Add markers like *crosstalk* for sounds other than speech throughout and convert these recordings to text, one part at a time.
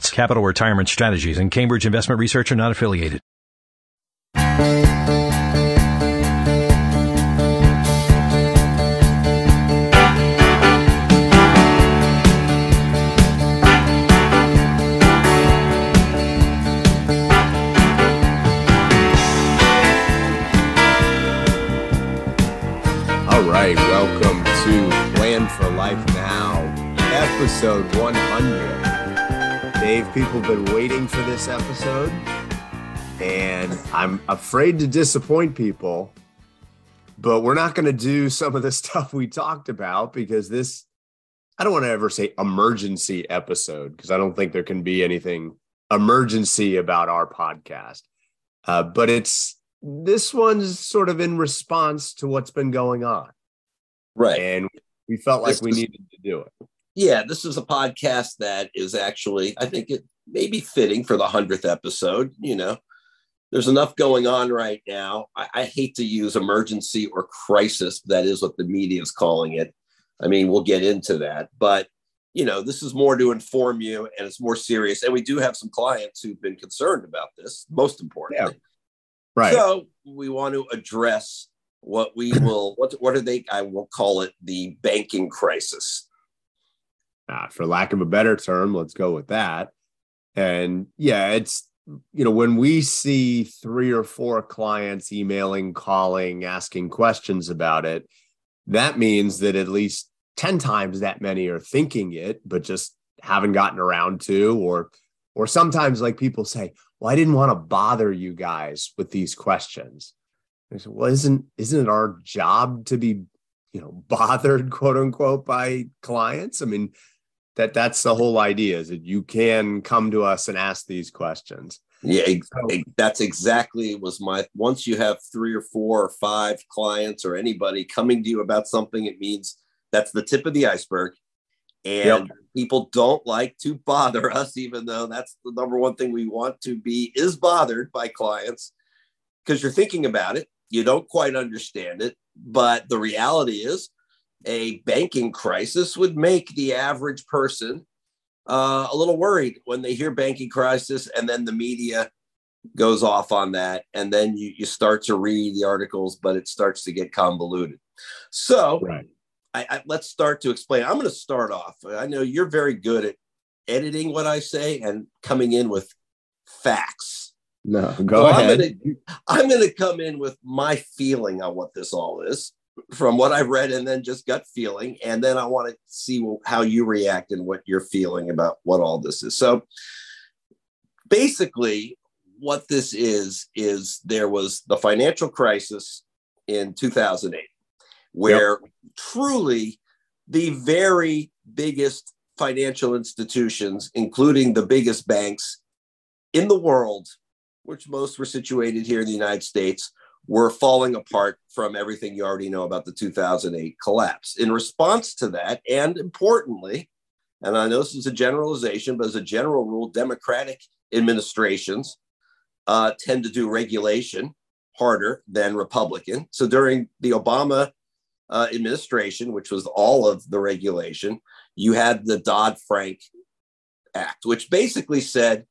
Capital Retirement Strategies and Cambridge Investment Research are not affiliated. All right, welcome to Plan for Life Now, episode 100. Dave, people have been waiting for this episode, and I'm afraid to disappoint people, but we're not going to do some of the *laughs* stuff we talked about because this, I don't want to ever say emergency episode because I don't think there can be anything emergency about our podcast. Uh, but it's this one's sort of in response to what's been going on. Right. And we felt like This we is- needed to do it. Yeah, this is a podcast that is actually, I think it may be fitting for the 100th episode. You know, there's enough going on right now. I, I hate to use emergency or crisis. That is what the media is calling it. I mean, we'll get into that. But, you know, this is more to inform you and it's more serious. And we do have some clients who've been concerned about this, most importantly. Right. So we want to address what we will, what, what are they, I will call it the banking crisis. Uh, for lack of a better term, let's go with that. And yeah, it's, you know, when we see three or four clients emailing, calling, asking questions about it, that means that at least 10 times that many are thinking it, but just haven't gotten around to, or, or sometimes like people say, well, I didn't want to bother you guys with these questions. I said, well, isn't, isn't it our job to be, you know, *laughs* bothered, quote unquote, by clients? I mean, that that's the whole idea is that you can come to us and ask these questions. Yeah, ex- ex- that's exactly was my. Once you have three or four or five clients or anybody coming to you about something, it means that's the tip of the iceberg. And people don't like to bother *laughs* us, even though that's the number one thing we want to be is bothered by clients because you're thinking about it. You don't quite understand it. But the reality is, a banking crisis would make the average person uh, a little worried when they hear banking crisis and then the media goes off on that. And then you, you start to read the articles but it starts to get convoluted. So Right. I, I, let's start to explain. I'm going to start off. I know you're very good at editing what i say and coming in with facts. No, go So ahead. I'm gonna, I'm gonna come in with my feeling on what this all is from what I've read and then just gut feeling. And then I want to see how you react and what you're feeling about what all this is. So basically, what this is, is there was the financial crisis in 2008, where truly the very biggest financial institutions, including the biggest banks in the world, which most were situated here in the United States, were falling apart from everything you already know about the 2008 collapse. In response to that, and importantly, and I know this is a generalization, but as a general rule, Democratic administrations uh, tend to do regulation harder than Republican. So during the Obama uh, administration, which was all of the regulation, you had the Dodd Frank Act, which basically said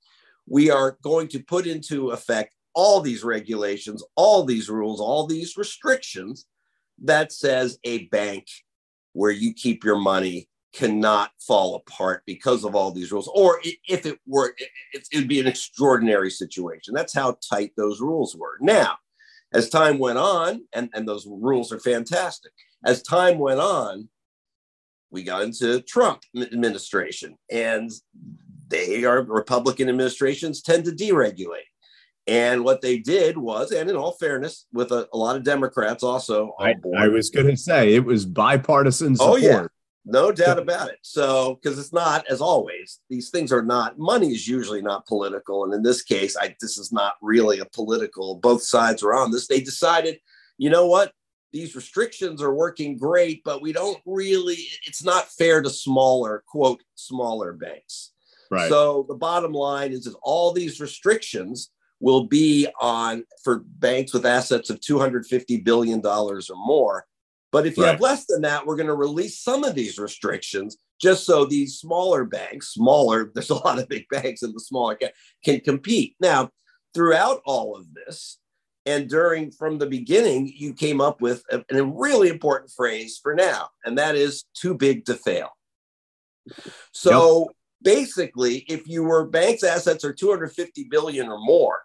we are going to put into effect all these regulations, all these rules, all these restrictions that says a bank where you keep your money cannot fall apart because of all these rules. Or if it were, it, would be an extraordinary situation. That's how tight those rules were. Now, as time went on, and, and those rules are fantastic, as time went on, we got into Trump administration and they are Republican administrations tend to deregulate. And what they did was, and in all fairness, with a, a lot of Democrats also on I, board. I was going to say it was bipartisan support. Oh, yeah. No doubt about it. So, because it's not, as always, these things are not. Money is usually not political, and in this case, I this is not really a political. Both sides are on this. They decided, you know what? These restrictions are working great, but we don't really. It's not fair to smaller quote smaller banks. Right. So the bottom line is, is all these restrictions will be on for banks with assets of 250 billion dollars or more but if you right. have less than that, we're going to release some of these restrictions just so these smaller banks, smaller, *laughs* there's a lot of big banks in the smaller can, can compete. Now, throughout all of this, and during from the beginning, you came up with a, a really important phrase for now, and that is too big to fail. So yep. basically, if you were bank's assets are 250 billion or more,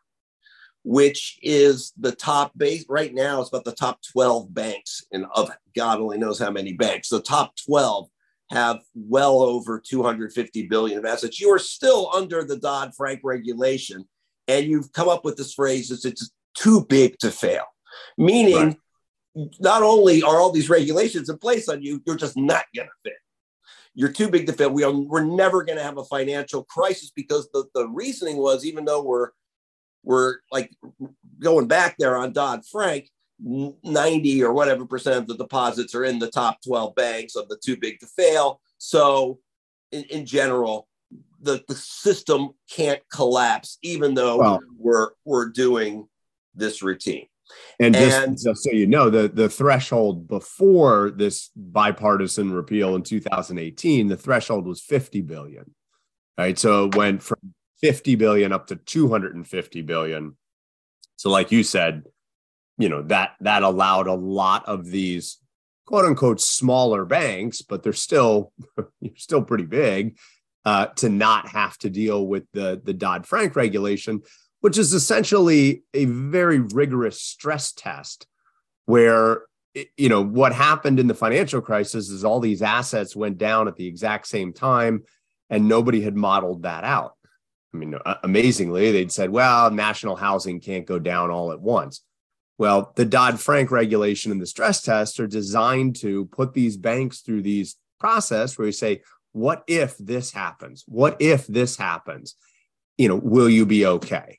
which is the top base right now. It's about the top 12 banks and of God only knows how many banks. The top 12 have well over 250 billion of assets. You are still under the Dodd Frank regulation, and you've come up with this phrase: "It's, it's too big to fail," meaning right. not only are all these regulations in place on you, you're just not going to fit. You're too big to fail. We are, we're never going to have a financial crisis because the, the reasoning was even though we're we're like going back there on Dodd Frank, 90 or whatever percent of the deposits are in the top 12 banks of the too big to fail. So, in, in general, the, the system can't collapse, even though well, we're we're doing this routine. And, and just so you know, the, the threshold before this bipartisan repeal in 2018, the threshold was 50 billion. Right. So it went from 50 billion up to 250 billion. So like you said, you know, that that allowed a lot of these quote unquote smaller banks, but they're still *laughs* still pretty big, uh, to not have to deal with the the Dodd Frank regulation, which is essentially a very rigorous stress test, where you know what happened in the financial crisis is all these assets went down at the exact same time, and nobody had modeled that out. I mean, amazingly, they'd said, well, national housing can't go down all at once. Well, the Dodd Frank regulation and the stress test are designed to put these banks through these process where you say, what if this happens? What if this happens? You know, will you be okay?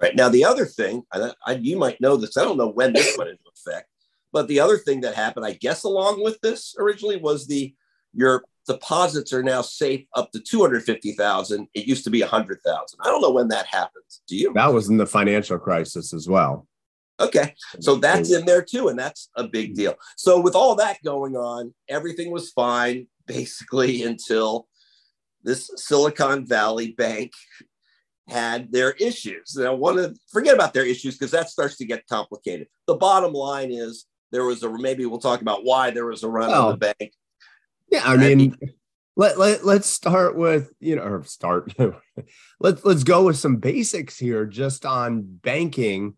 Right. Now, the other thing, I, I, you might know this, I don't know when this went into effect, but the other thing that happened, I guess, along with this originally was the your deposits are now safe up to 250,000. It used to be 100,000. I don't know when that happens. Do you? That was in the financial crisis as well. Okay. So that's in there too. And that's a big mm-hmm. deal. So, with all that going on, everything was fine *laughs* basically until this Silicon Valley bank had their issues. I want to forget about their issues because that starts to get complicated. The bottom line is there was a maybe we'll talk about why there was a run well, on the bank yeah, I mean, let, let let's start with you know or start *laughs* let's let's go with some basics here just on banking.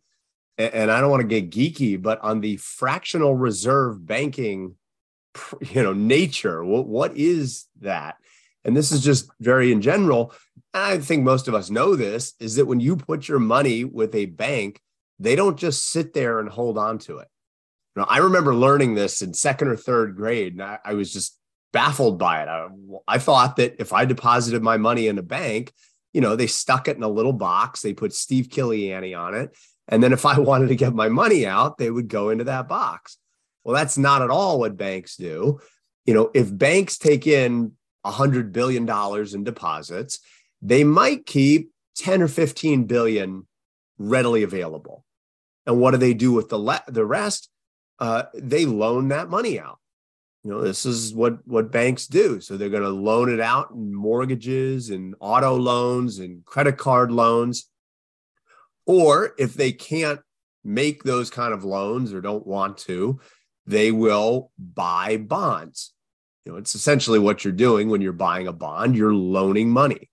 And I don't want to get geeky but on the fractional reserve banking *laughs* you know nature what what is that? And this is just very in general I think most of us know this is that when you put your money with a bank they don't just sit there and hold on to it. You know, I remember learning this in second or third grade and I, I was just baffled by it. I, I thought that if I deposited my money in a bank, you know, they stuck it in a little box, they put Steve Killiani on it. And then if I *laughs* wanted to get my money out, they would go into that box. Well, that's not at all what banks do. You know, if banks take in a $100 billion in deposits, they might keep 10 or 15 billion readily available. And what do they do with the, le- the rest? Uh, they loan that money out you know this is what what banks do. So they're going to loan it out in mortgages and auto loans and credit card loans. Or if they can't make those kind of loans or don't want to they will buy bonds. You know it's essentially what you're doing when you're buying a bond you're loaning money.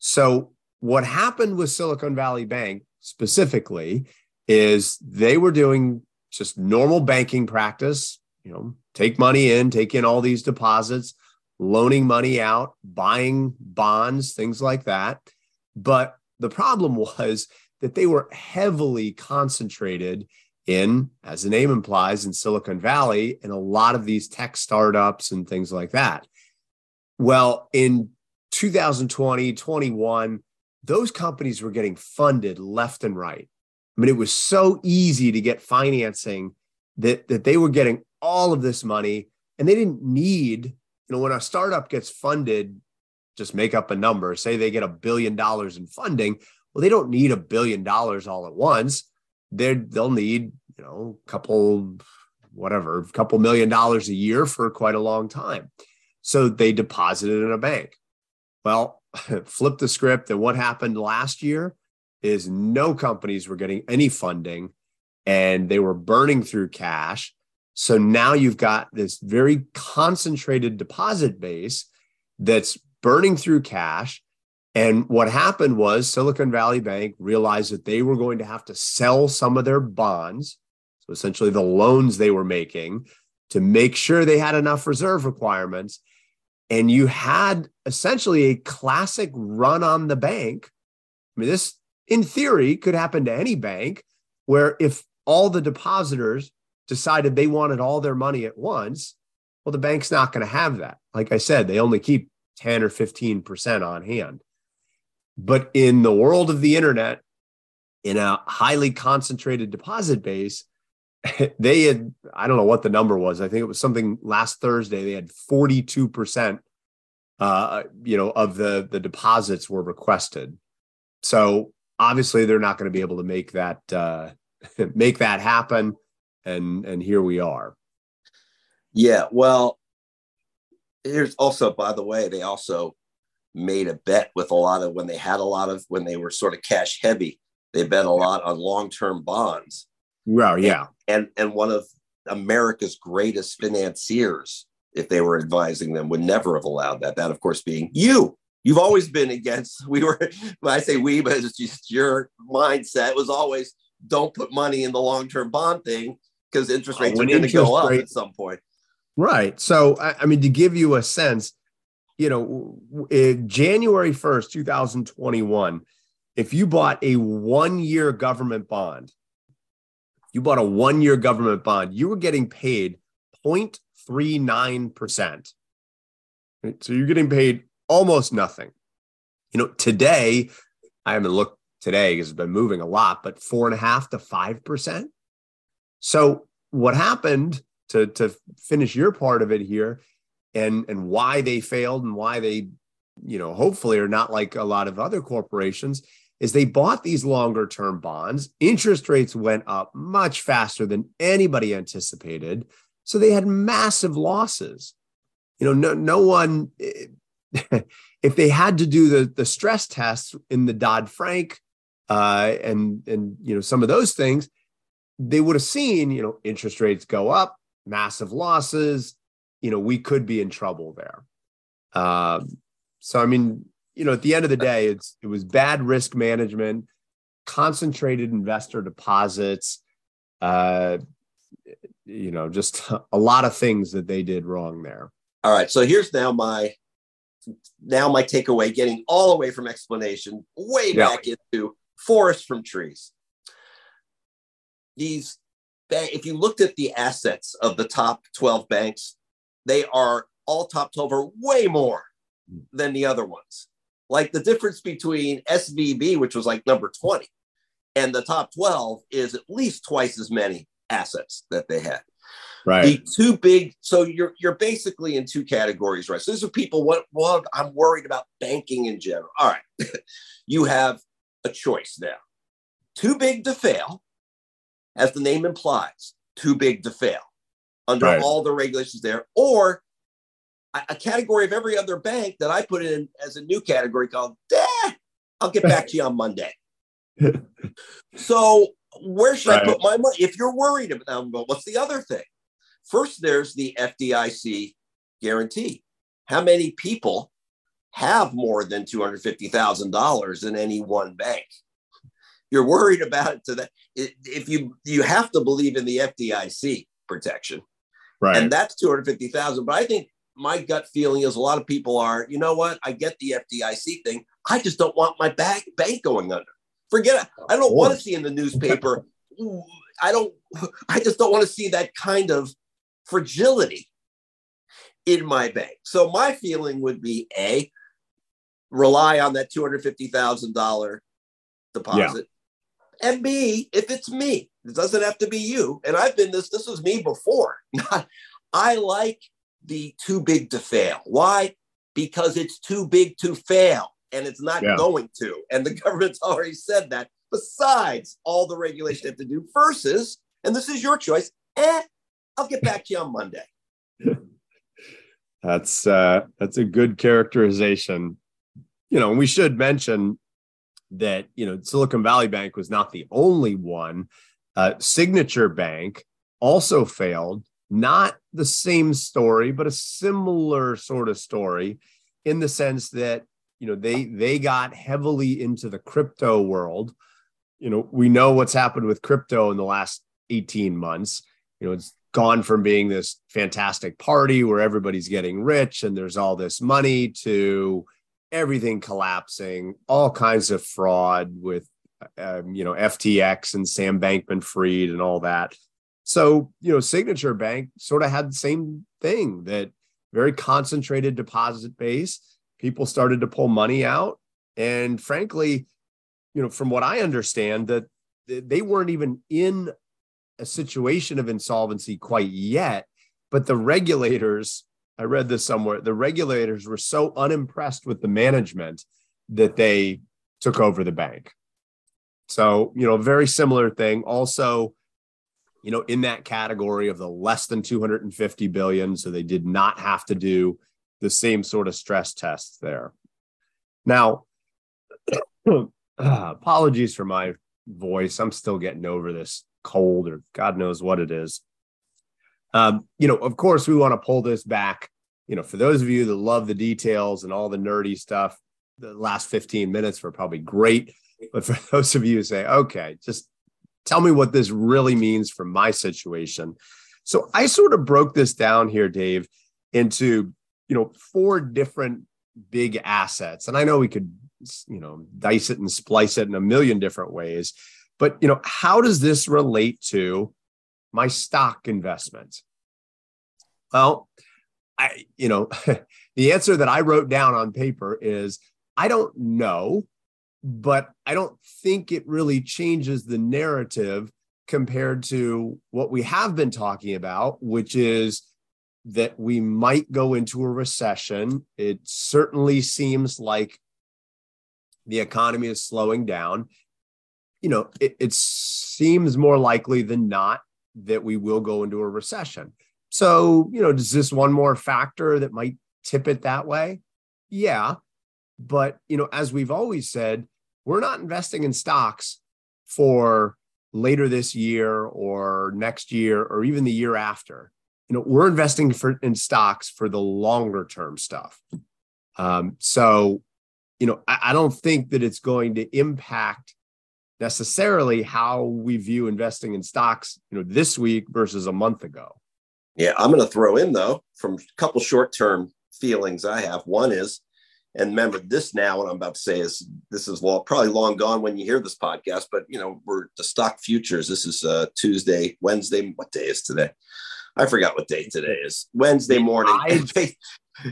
So what happened with silicon valley bank specifically is they were doing just normal banking practice you know take money in, take in all these deposits, loaning money out, buying bonds, things like that. But the problem *laughs* was that they were heavily concentrated in, as the name implies, in Silicon Valley and a lot of these tech startups and things like that. Well, in 2020, 21, those companies were getting funded left and right. I mean, it was so easy to get financing that, that they were getting all of this money and they didn't need, you know, when a startup gets funded, just make up a number, say they get a billion dollars in funding. Well, they don't need a billion dollars all at once. They're, they'll need, you know, a couple, whatever, a couple million dollars a year for quite a long time. So they deposited in a bank. Well, *laughs* flip the script. And what happened last year is no companies were getting any funding and they were burning through cash. So now you've got this very concentrated deposit base that's burning through cash. And what happened was Silicon Valley Bank realized that they were going to have to sell some of their bonds, so essentially the loans they were making, to make sure they had enough reserve requirements. And you had essentially a classic run on the bank. I mean, this in theory could happen to any bank where if all the depositors decided they wanted all their money at once, well, the bank's not going to have that. Like I said, they only keep 10 or 15% on hand. But in the world of the internet, in a highly concentrated deposit base, *laughs* they had, I don't know what the number was. I think it was something last Thursday, they had 42%, uh, you know, of the, the deposits were requested. So obviously they're not going to be able to make that, uh, *laughs* make that happen. And, and here we are. Yeah. Well, here's also, by the way, they also made a bet with a lot of when they had a lot of when they were sort of cash heavy. They bet a lot on long term bonds. Well, yeah, and, and and one of America's greatest financiers, if they were advising them, would never have allowed that. That, of course, being you. You've always been against. *laughs* We were. When I say we, but it's just your mindset was always don't put money in the long term bond thing because interest rates are going to go up at some point. Right. So, I, I mean, to give you a sense, you know, eh, January 1st, 2021, if you bought a one year government bond, you bought a one year government bond, you were getting paid 0.39%. Right? So you're getting paid almost nothing. You know, today, I haven't looked today because it's been moving a lot, but four and a half to 5%. So what happened to to finish your part of it here and and why they failed and why they you know hopefully are not like a lot of other corporations is they bought these longer term bonds. Interest rates went up much faster than anybody anticipated. So they had massive losses. You know no no one *laughs* if they had to do the the stress tests in the Dodd Frank uh, and and you know some of those things, they would have seen you know interest rates go up, massive losses, you know, we could be in trouble there. Um, so, I mean, you know, at the end of the day, it's it was bad risk management, concentrated investor deposits, uh, you know, just *laughs* a lot of things that they did wrong there. All right. So here's now my now my takeaway, getting all the way from explanation way yeah. back into forest from trees. These if you looked at the assets of the top 12 banks, they are all top 12 are way more than the other ones. Like the difference between SVB, which was like number 20, and the top 12 is at least twice as many assets that they had. Right. The two big, so you're you're basically in two categories, right? So these are people what Well, I'm worried about banking in general. All right. *laughs* you have a choice now. Too big to fail as the name implies, too big to fail under right. all the regulations there, or a category of every other bank that I put in as a new category called, eh, I'll get back to you on Monday. *laughs* so where should right. I put my money? If you're worried about them, what's the other thing? First, there's the FDIC guarantee. How many people have more than $250,000 in any one bank? you're worried about it to that if you you have to believe in the FDIC protection. Right. And that's 250,000, but I think my gut feeling is a lot of people are, you know what? I get the FDIC thing. I just don't want my bank bank going under. Forget it. I don't want to see in the newspaper I don't, I just don't want to see that kind of fragility in my bank. So my feeling would be A, rely on that $250,000 deposit. And B, if it's me, it doesn't have to be you. And I've been this, this was me before. *laughs* I like the too big to fail. Why? Because it's too big to fail and it's not yeah. going to. And the *laughs* government's already said that, besides all the regulation they have to do, versus, and this is your choice, eh, I'll get back to you on Monday. *laughs* that's uh, that's a good characterization. You know, we should mention that you know Silicon Valley Bank was not the only one. Uh, Signature Bank also failed. Not the same story, but a similar sort of story, in the sense that you know they they got heavily into the crypto world. You know, we know what's happened with crypto in the last 18 months. You know, it's gone from being this fantastic party where everybody's getting rich and there's all this money to everything collapsing, all kinds of fraud with, um, you know, FTX and Sam Bankman Fried and all that. So, you know, Signature Bank sort of had the same thing that very concentrated deposit base. People started to pull money out. And frankly, you know, from what I understand, that they weren't even in a situation of insolvency quite yet, but the regulators, I read this somewhere, the regulators were so unimpressed with the management that they took over the bank. So, you know, very similar thing. Also, you know, in that category of the less than 250 billion. So they did not have to do the same sort of stress tests there. Now, *clears throat* apologies for my voice. I'm still getting over this cold or God knows what it is. Um, you know, of course, we want to pull this back. You know, for those of you that love the details and all the nerdy stuff, the last 15 minutes were probably great. But for *laughs* those of you who say, okay, just tell me what this really means for my situation. So I sort of broke this down here, Dave, into, you know, four different big assets. And I know we could, you know, dice it and splice it in a million different ways. But you know, how does this relate to my stock investments? Well, I you know, *laughs* the answer that I wrote down on paper is I don't know, but I don't think it really changes the narrative compared to what we have been talking about, which is that we might go into a recession. It certainly seems like the economy is slowing down you know, it, it seems more likely than not that we will go into a recession. So, you know, does this one more factor that might tip it that way? Yeah. But, you know, as we've always said, we're not investing in stocks for later this year or next year or even the year after. You know, we're investing for in stocks for the longer term stuff. Um, so, you know, I, I don't think that it's going to impact necessarily how we view investing in stocks, you know, this week versus a month ago. Yeah, I'm going to throw in though from a couple short-term feelings I have. One is, and remember this now, what I'm about to say is this is long, probably long gone when you hear this podcast, but you know, we're the stock futures. This is uh, Tuesday, Wednesday. What day is today? I forgot what day today is. Wednesday morning. *laughs*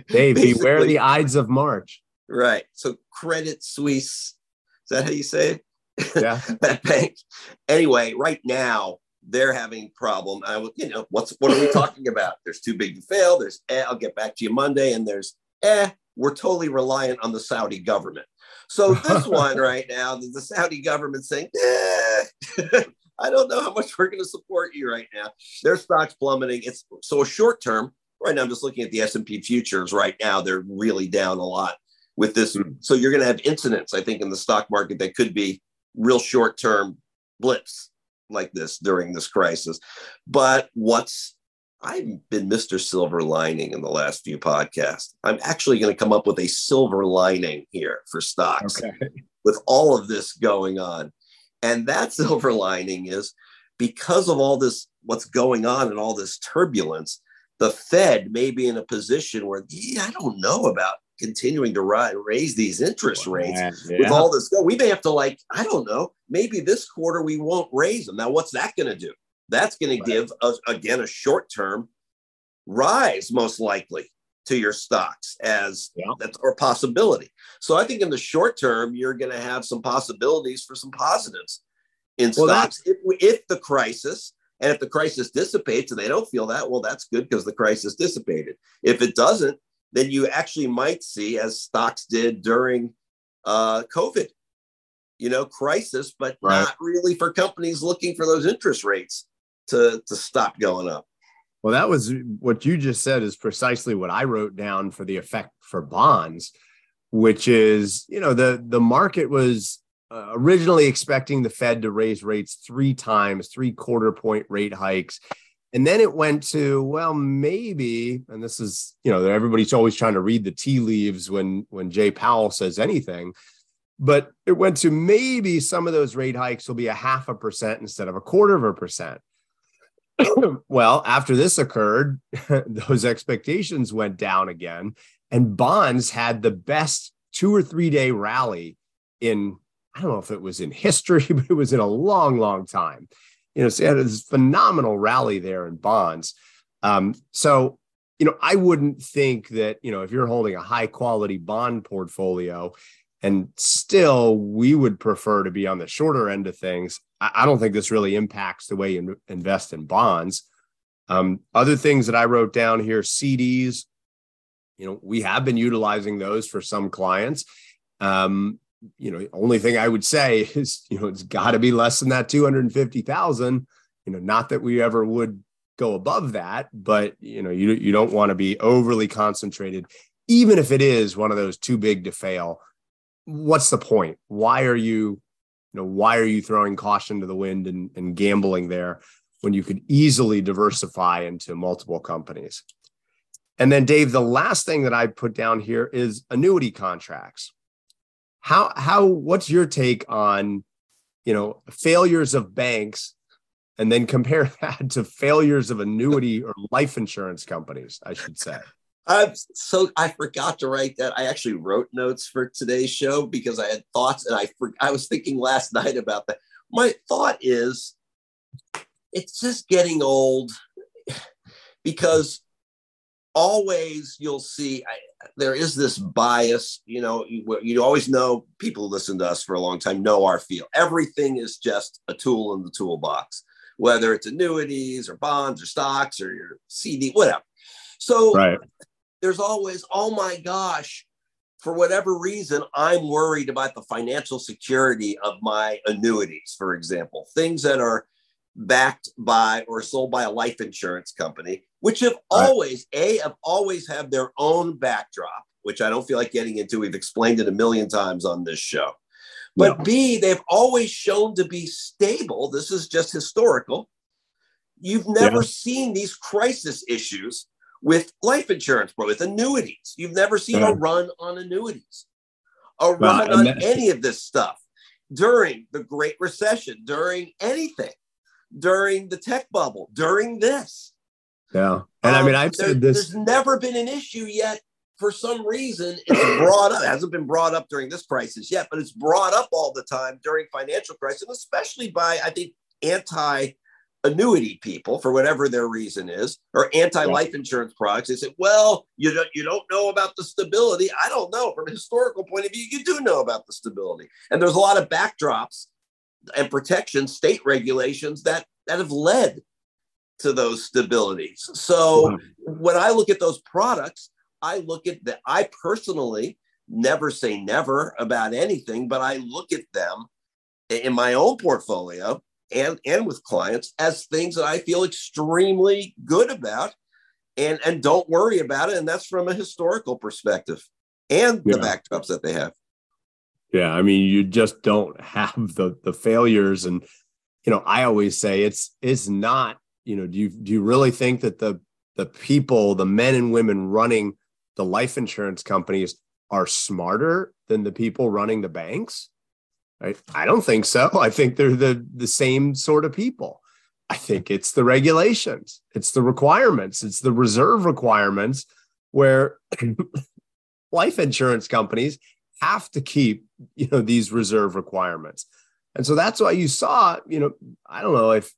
Dave, beware the *laughs* Ides of March. Right. So Credit Suisse. Is that how you say it? Yeah. *laughs* that bank. Anyway, right now they're having problem. I was, you know, what's what are we talking about? There's too big to fail. There's eh, I'll get back to you Monday, and there's eh, we're totally reliant on the Saudi government. So this *laughs* one right now, the Saudi government saying, eh, *laughs* I don't know how much we're going to support you right now. Their stocks plummeting. It's so a short term. Right now, I'm just looking at the S and P futures. Right now, they're really down a lot with this. Mm-hmm. So you're going to have incidents, I think, in the stock market that could be real short term blips like this during this crisis. But what's I've been Mr. Silver Lining in the last few podcasts. I'm actually going to come up with a silver lining here for stocks okay. with all of this going on. And that *laughs* silver lining is because of all this, what's going on and all this turbulence, the Fed may be in a position where, yeah, I don't know about continuing to rise, raise these interest rates Yeah. with all this go. We may have to like, I don't know, maybe this quarter we won't raise them. Now, what's that going to do? That's going Right. to give us again a short term rise, most likely to your stocks as Yeah. that's or possibility. So I think in the short term, you're going to have some possibilities for some positives in Well, stocks if, if the crisis and if the crisis dissipates and they don't feel that, well, that's good because the crisis dissipated. If it doesn't, then you actually might see, as stocks did during uh, COVID, you know, crisis, but Right. not really for companies looking for those interest rates to, to stop going up. Well, that was what you just said is precisely what I wrote down for the effect for bonds, which is, you know, the the market was uh, originally expecting the Fed to raise rates three times, three quarter point rate hikes. And then it went to, well, maybe, and this is, you know, everybody's always trying to read the tea leaves when when Jay Powell says anything. But it went to maybe some of those rate hikes will be a half a percent instead of a quarter of a percent *clears throat* well, after this occurred, *laughs* those expectations went down again, and bonds had the best two or three day rally in, I don't know if it was in history, *laughs* but it was in a long, long time. You know, so had this phenomenal rally there in bonds. Um, so, you know, I wouldn't think that, you know, if you're holding a high quality bond portfolio, and still we would prefer to be on the shorter end of things. I, I don't think this really impacts the way you invest in bonds. Um, other things that I wrote down here CDs, you know, we have been utilizing those for some clients. Um, you know, the only thing I would say *laughs* is, you know, it's got to be less than that 250,000, you know, not that we ever would go above that, but you know, you you don't want to be overly concentrated even if it is one of those too big to fail what's the point? Why are you, you know, why are you throwing caution to the wind and, and gambling there when you could easily diversify into multiple companies? And then, Dave, the last thing that I put down here is annuity contracts. How how what's your take on, you know, failures of banks, and then compare *laughs* that to failures of annuity or life insurance companies? I should say. I'm so I forgot to write that. I actually wrote notes for today's show because I had thoughts, and I for, I was thinking last *laughs* night about that. My thought is, it's just getting old because always you'll see I, there is this bias. You know, you, you always know people listen to us for a long time know our feel. Everything is just a tool in the toolbox, whether it's annuities or bonds or stocks or your CD, whatever. So Right. there's always, oh my gosh, for whatever reason, I'm worried about the financial security of my annuities, for example, things that are backed by or sold by a life insurance company, which have Right. always, A, have always had their own backdrop, which I don't feel like getting into. We've explained it a million times on this show. But Yeah. B, they've always shown to be stable. This is just historical. You've never Yeah. seen these crisis issues with life insurance, bro, with annuities. You've never seen a run on annuities, a run on any of this stuff during the Great Recession, during anything, during the tech bubble, during this. Yeah. And I mean, Um, I've there- said this. There's never been an issue yet. For some reason, it's brought up. It hasn't been brought up during this crisis yet, but it's brought up all the time during financial crisis, especially by I think anti annuity people for whatever their reason is, or anti life insurance products. They say, "Well, you don't you don't know about the stability." I don't know. From a historical point of view, you do know about the stability, and there's a lot of backdrops and protections, state regulations that that have led to those stabilities. So Wow. when I look at those products, I look at that. I personally never say never about anything, but I look at them in my own portfolio and and with clients as things that I feel extremely good about and and don't worry about it. And that's from a historical perspective and the backdrops that they have. Yeah, I mean, you just don't have the the failures, and you know, I always say it's it's not. You know, do you do you really think that the the people, the men and women running the life insurance companies, are smarter than the people running the banks? Right? I don't think so. I think they're the the same sort of people. I think it's the regulations, it's the requirements, it's the reserve requirements where *clears throat* life insurance companies have to keep, you know, these reserve requirements. And so that's why you saw, you know, I don't know if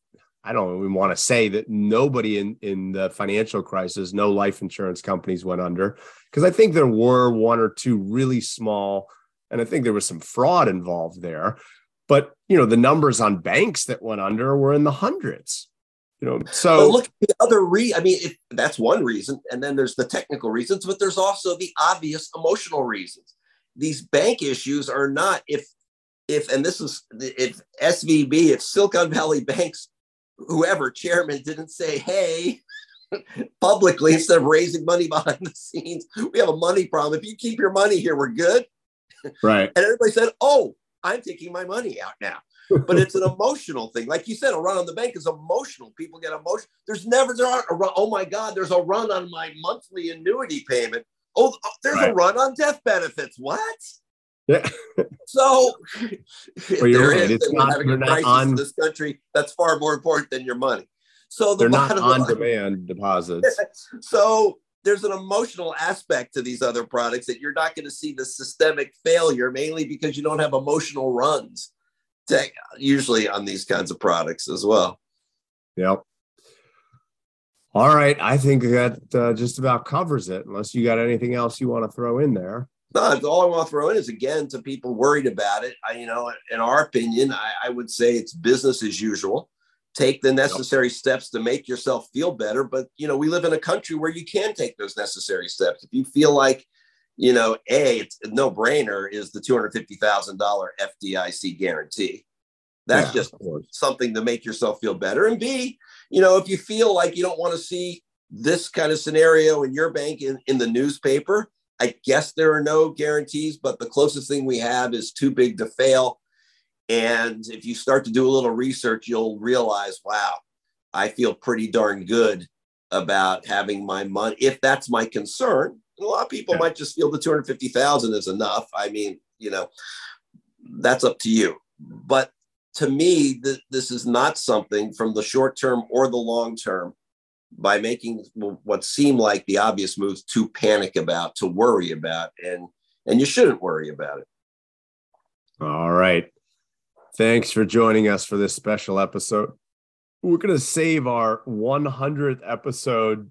I don't even want to say that nobody in, in the financial crisis, no life insurance companies went under, because I think there were one or two really small, and I think there was some fraud involved there. But you know, the numbers on banks that went under were in the hundreds. You know, so but look at the other re I mean, that's one reason, and then there's the technical reasons, but there's also the obvious emotional reasons. These bank issues are not if if and this is if SVB, if Silicon Valley Banks whoever chairman didn't say, hey, *laughs* publicly instead of raising money *laughs* behind the scenes, we have a money problem. If you keep your money here, we're good. Right. And everybody said, oh, I'm taking my money out now. but it's an *laughs* emotional thing. Like you said, a run on the bank is emotional. People get emotional. There's never there aren't a run. Oh my God, there's a run on my monthly annuity payment. Oh, oh, there's right. a run on death benefits. What? Yeah. so *laughs* well, you're right. it's not, having a crisis on, in this country, that's far more important than your money. So the they're not on line, demand deposits. *laughs* so there's an emotional aspect to these other products that you're not going to see the systemic failure, mainly because you don't have emotional runs to, usually on these kinds of products as well. Yep. All right. I think that uh, just about covers it, unless you got anything else you want to throw in there. No, all I want to throw in is again to people worried about it. I, you know, in our opinion, I, I would say it's business as usual. Take the necessary yep. steps to make yourself feel better. But you know, we live in a country where you can take those necessary steps. If you feel like, you know, a it's a no brainer is the two hundred fifty thousand dollar FDIC guarantee. That's yeah, just something to make yourself feel better. And B, you know, if you feel like you don't want to see this kind of scenario in your bank in, in the newspaper, I guess there are no guarantees, but the closest thing we have is too big to fail. And if you start to do a little research, you'll realize, wow, I feel pretty darn good about having my money. If that's my concern, a lot of people yeah. might just feel the 250,000 is enough. I mean, you know, that's up to you. But to me, th- this is not something from the short term or the long term by making what seem like the obvious moves to panic about, to worry about, and and you shouldn't worry about it. All right. Thanks for joining us for this special episode. We're going to save our 100th episode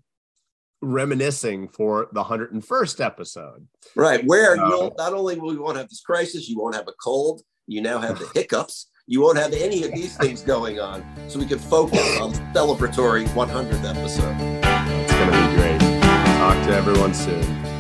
reminiscing for the 101st episode. Right. Where uh, you'll not only will you won't have this crisis, you won't have a cold, you now have the hiccups you won't have any of these things going on. So we can focus on the celebratory 100th episode. It's going to be great. Talk to everyone soon.